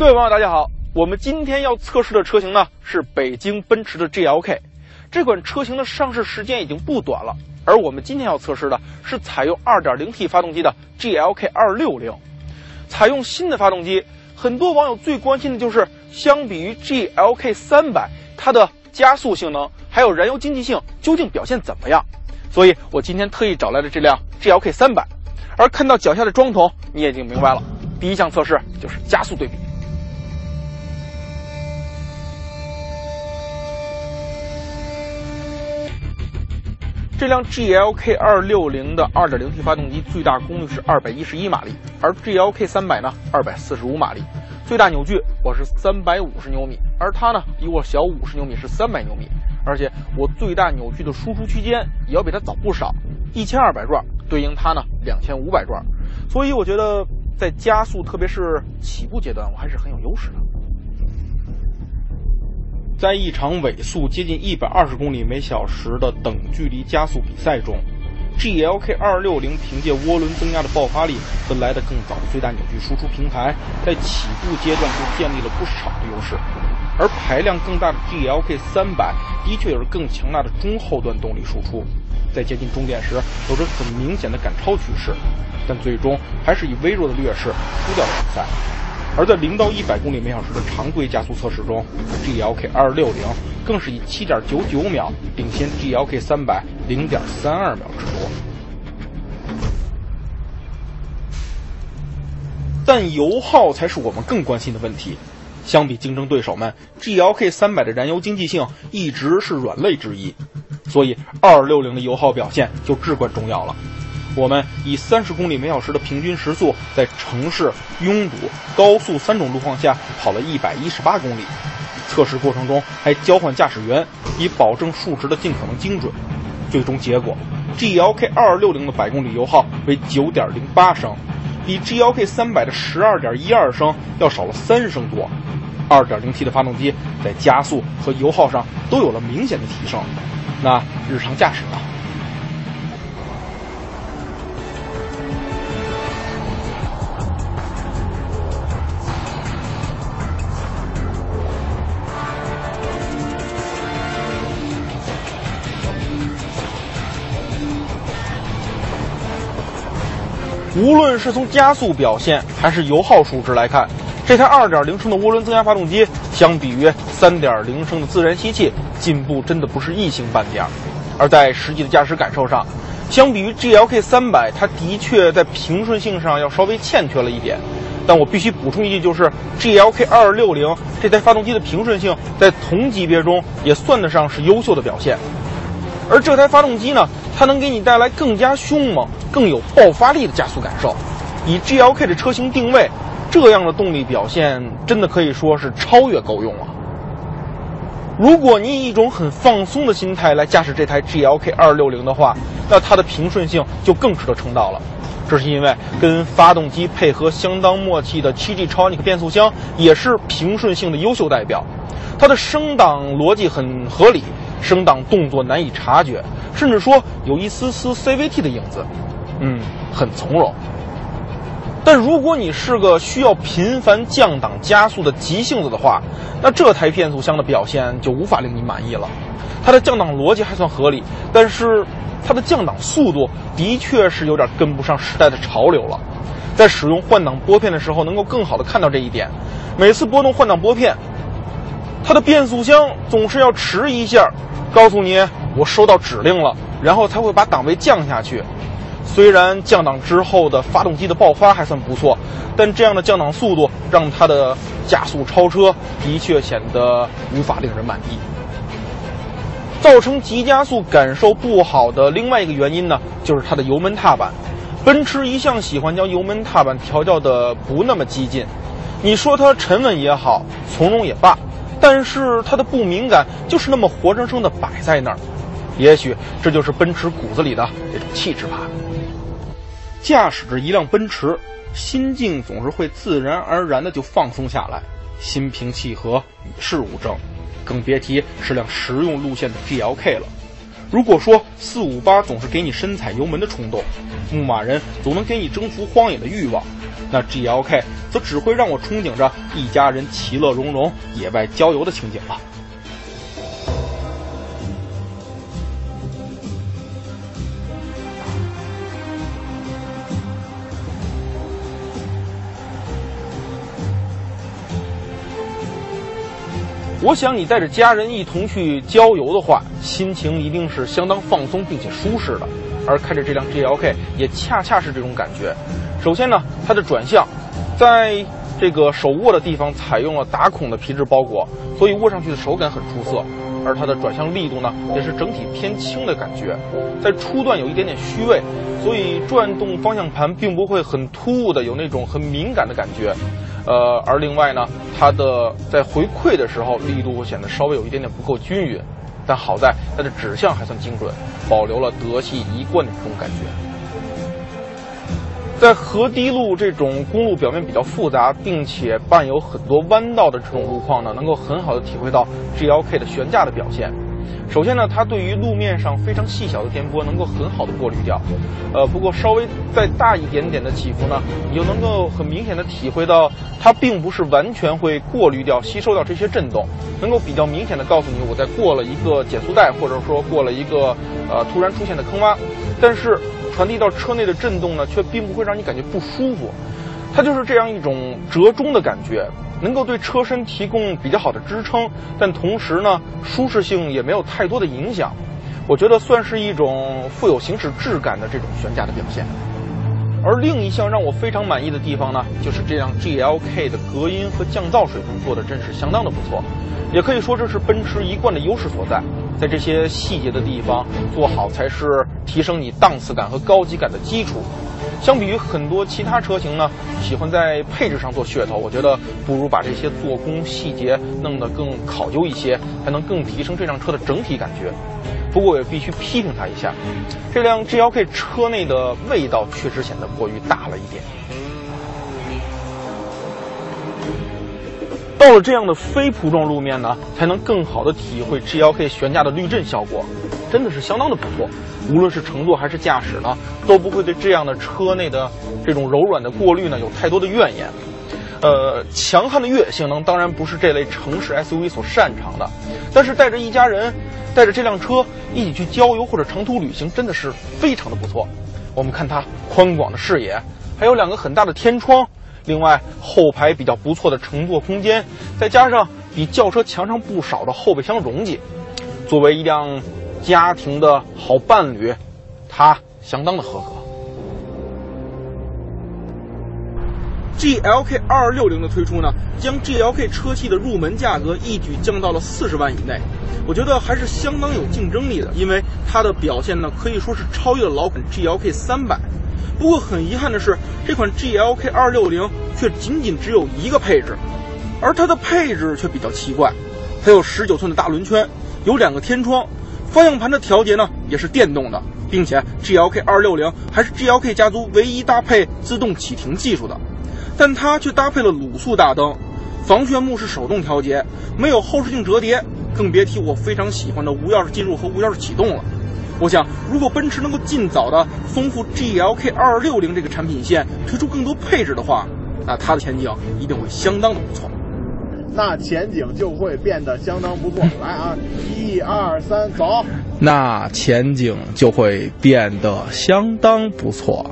各位网友，大家好，我们今天要测试的车型呢是北京奔驰的 GLK，这款车型的上市时间已经不短了，而我们今天要测试的是采用 2.0T 发动机的 GLK 260，采用新的发动机，很多网友最关心的就是相比于 GLK 300，它的加速性能还有燃油经济性究竟表现怎么样？所以我今天特意找来了这辆 GLK 300，而看到脚下的桩桶，你也就明白了。第一项测试就是加速对比。这辆 GLK 260的 2.0T 发动机最大功率是211马力，而 GLK 300呢245马力，最大扭矩我是350牛米，而它呢比我小50牛米，是300牛米，而且我最大扭矩的输出区间也要比它早不少，1200转对应它呢2500转，所以我觉得在加速，特别是起步阶段，我还是很有优势的。在一场尾速接近一百二十公里每小时的等距离加速比赛中，GLK 260凭借涡轮增压的爆发力和来得更早的最大扭矩输出平台，在起步阶段就建立了不少的优势。而排量更大的 GLK 300的确有着更强大的中后段动力输出，在接近终点时有着很明显的赶超趋势，但最终还是以微弱的劣势输掉了比赛。而在零到一百公里每小时的常规加速测试中，GLK 260更是以七点九九秒领先 GLK 300零点三二秒之多。但油耗才是我们更关心的问题。相比竞争对手们，GLK 300的燃油经济性一直是软肋之一，所以260的油耗表现就至关重要了。我们以三十公里每小时的平均时速，在城市拥堵、高速三种路况下跑了一百一十八公里。测试过程中还交换驾驶员，以保证数值的尽可能精准。最终结果，GLK 二六零的百公里油耗为九点零八升，比 GLK 三百的十二点一二升要少了三升多。二点零 T 的发动机在加速和油耗上都有了明显的提升。那日常驾驶呢？无论是从加速表现还是油耗数值来看，这台2.0升的涡轮增压发动机相比于3.0升的自然吸气，进步真的不是一星半点。而在实际的驾驶感受上，相比于 GLK 300，它的确在平顺性上要稍微欠缺了一点。但我必须补充一句，就是 GLK 260这台发动机的平顺性在同级别中也算得上是优秀的表现。而这台发动机呢，它能给你带来更加凶猛、更有爆发力的加速感受。以 GLK 的车型定位，这样的动力表现真的可以说是超越够用了。如果你以一种很放松的心态来驾驶这台 GLK 260的话，那它的平顺性就更值得称道了。这是因为跟发动机配合相当默契的 7G Tronic 变速箱也是平顺性的优秀代表。它的升档逻辑很合理。升档动作难以察觉，甚至说有一丝丝 CVT 的影子，嗯，很从容。但如果你是个需要频繁降档加速的急性子的话，那这台变速箱的表现就无法令你满意了。它的降档逻辑还算合理，但是它的降档速度的确是有点跟不上时代的潮流了。在使用换挡拨片的时候，能够更好的看到这一点。每次拨动换挡拨片，它的变速箱总是要迟一下。告诉你，我收到指令了，然后才会把档位降下去。虽然降档之后的发动机的爆发还算不错，但这样的降档速度让它的加速超车的确显得无法令人满意。造成急加速感受不好的另外一个原因呢，就是它的油门踏板。奔驰一向喜欢将油门踏板调教的不那么激进，你说它沉稳也好，从容也罢。但是它的不敏感就是那么活生生的摆在那儿，也许这就是奔驰骨子里的这种气质吧。驾驶着一辆奔驰，心境总是会自然而然的就放松下来，心平气和，与世无争，更别提是辆实用路线的 GLK 了。如果说四五八总是给你深踩油门的冲动，牧马人总能给你征服荒野的欲望，那 GLK 则只会让我憧憬着一家人其乐融融野外郊游的情景了。我想你带着家人一同去郊游的话，心情一定是相当放松并且舒适的。而开着这辆 GLK 也恰恰是这种感觉。首先呢，它的转向，在这个手握的地方采用了打孔的皮质包裹，所以握上去的手感很出色。而它的转向力度呢，也是整体偏轻的感觉，在初段有一点点虚位，所以转动方向盘并不会很突兀的有那种很敏感的感觉。呃，而另外呢，它的在回馈的时候力度会显得稍微有一点点不够均匀，但好在它的指向还算精准，保留了德系一贯的这种感觉。在河堤路这种公路表面比较复杂，并且伴有很多弯道的这种路况呢，能够很好的体会到 GLK 的悬架的表现。首先呢，它对于路面上非常细小的颠簸能够很好的过滤掉，呃，不过稍微再大一点点的起伏呢，你就能够很明显的体会到它并不是完全会过滤掉、吸收掉这些震动，能够比较明显的告诉你我在过了一个减速带，或者说过了一个呃突然出现的坑洼，但是传递到车内的震动呢，却并不会让你感觉不舒服，它就是这样一种折中的感觉。能够对车身提供比较好的支撑，但同时呢，舒适性也没有太多的影响。我觉得算是一种富有行驶质感的这种悬架的表现。而另一项让我非常满意的地方呢，就是这辆 GLK 的隔音和降噪水平做的真是相当的不错，也可以说这是奔驰一贯的优势所在。在这些细节的地方做好，才是提升你档次感和高级感的基础。相比于很多其他车型呢，喜欢在配置上做噱头，我觉得不如把这些做工细节弄得更考究一些，才能更提升这辆车的整体感觉。不过也必须批评它一下，这辆 GLK 车内的味道确实显得过于大了一点。到了这样的非铺装路面呢，才能更好的体会 GLK 悬架的滤震效果，真的是相当的不错。无论是乘坐还是驾驶呢，都不会对这样的车内的这种柔软的过滤呢有太多的怨言。呃，强悍的越野性能当然不是这类城市 SUV 所擅长的，但是带着一家人，带着这辆车一起去郊游或者长途旅行，真的是非常的不错。我们看它宽广的视野，还有两个很大的天窗，另外后排比较不错的乘坐空间，再加上比轿车强上不少的后备箱容积，作为一辆。家庭的好伴侣，它相当的合格。GLK 二六零的推出呢，将 GLK 车系的入门价格一举降到了四十万以内，我觉得还是相当有竞争力的，因为它的表现呢可以说是超越了老款 GLK 三百。不过很遗憾的是，这款 GLK 二六零却仅仅只有一个配置，而它的配置却比较奇怪，它有十九寸的大轮圈，有两个天窗。方向盘的调节呢也是电动的，并且 GLK 二六零还是 GLK 家族唯一搭配自动启停技术的，但它却搭配了卤素大灯，防眩目是手动调节，没有后视镜折叠，更别提我非常喜欢的无钥匙进入和无钥匙启动了。我想，如果奔驰能够尽早的丰富 GLK 二六零这个产品线，推出更多配置的话，那它的前景一定会相当的不错。那前景就会变得相当不错。来啊，一二三，走。那前景就会变得相当不错。